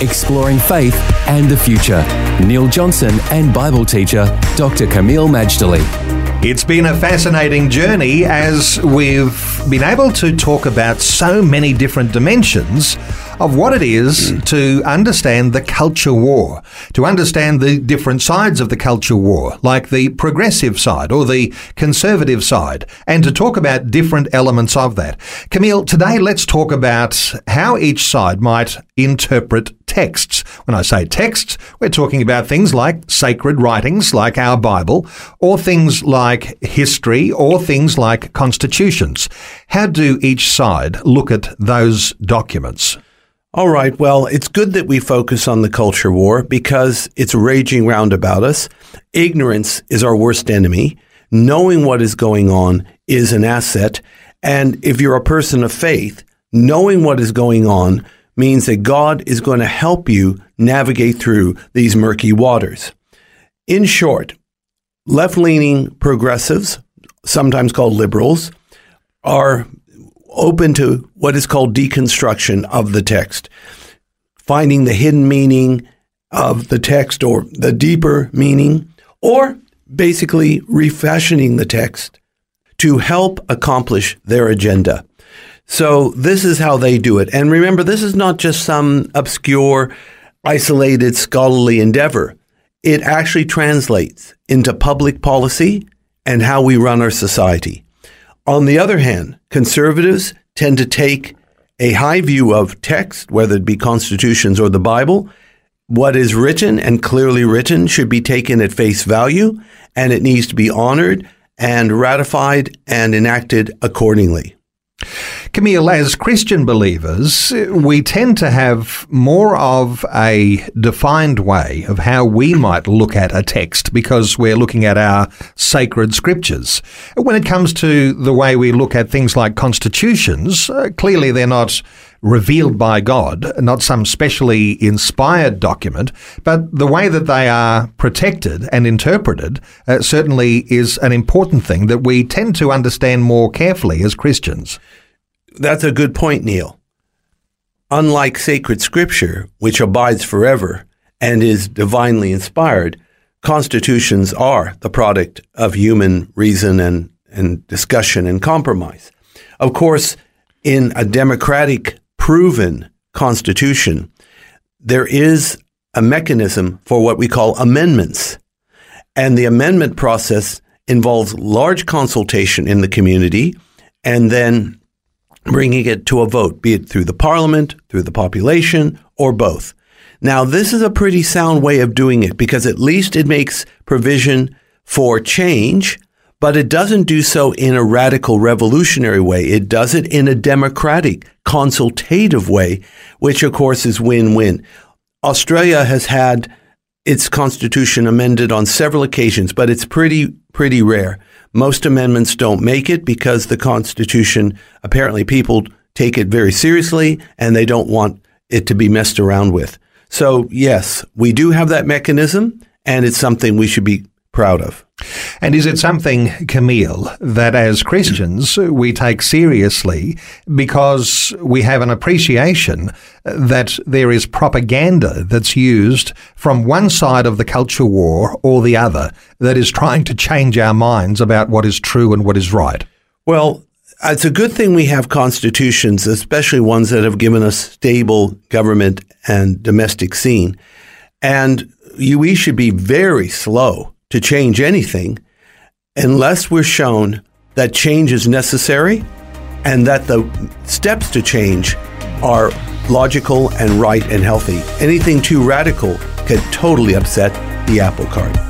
Exploring faith and the future. Neil Johnson and Bible teacher Dr. Kameel Majdali. It's been a fascinating journey as we've been able to talk about so many different dimensions of what it is to understand the culture war, to understand the different sides of the culture war, like the progressive side or the conservative side, and to talk about different elements of that. Kameel, today let's talk about how each side might interpret texts. When I say texts, we're talking about things like sacred writings, like our Bible, or things like history, or things like constitutions. How do each side look at those documents? All right. Well, it's good that we focus on the culture war because it's raging round about us. Ignorance is our worst enemy. Knowing what is going on is an asset. And if you're a person of faith, knowing what is going on means that God is going to help you navigate through these murky waters. In short, left leaning progressives, sometimes called liberals, are open to what is called deconstruction of the text, finding the hidden meaning of the text or the deeper meaning, or basically refashioning the text to help accomplish their agenda. So this is how they do it. And remember, this is not just some obscure, isolated scholarly endeavor. It actually translates into public policy and how we run our society. On the other hand, conservatives tend to take a high view of text, whether it be constitutions or the Bible. What is written and clearly written should be taken at face value, and it needs to be honored and ratified and enacted accordingly. Kameel, as Christian believers, we tend to have more of a defined way of how we might look at a text because we're looking at our sacred scriptures. When it comes to the way we look at things like constitutions, uh, clearly they're not revealed by God, not some specially inspired document, but the way that they are protected and interpreted uh, certainly is an important thing that we tend to understand more carefully as Christians. That's a good point, Neil. Unlike sacred scripture, which abides forever and is divinely inspired, constitutions are the product of human reason and, and discussion and compromise. Of course, in a democratic, proven constitution, there is a mechanism for what we call amendments. And the amendment process involves large consultation in the community and then bringing it to a vote, be it through the parliament, through the population, or both. Now, this is a pretty sound way of doing it because at least it makes provision for change, but it doesn't do so in a radical revolutionary way. It does it in a democratic, consultative way, which of course is win win. Australia has had its constitution amended on several occasions, but it's pretty, pretty rare. Most amendments don't make it because the Constitution, apparently, people take it very seriously and they don't want it to be messed around with. So, yes, we do have that mechanism, and it's something we should be proud of. And is it something, Kameel, that as Christians we take seriously because we have an appreciation that there is propaganda that's used from one side of the culture war or the other that is trying to change our minds about what is true and what is right? Well, it's a good thing we have constitutions, especially ones that have given us stable government and domestic scene. And we should be very slow to change anything unless we're shown that change is necessary and that the steps to change are logical and right and healthy. Anything too radical could totally upset the apple cart.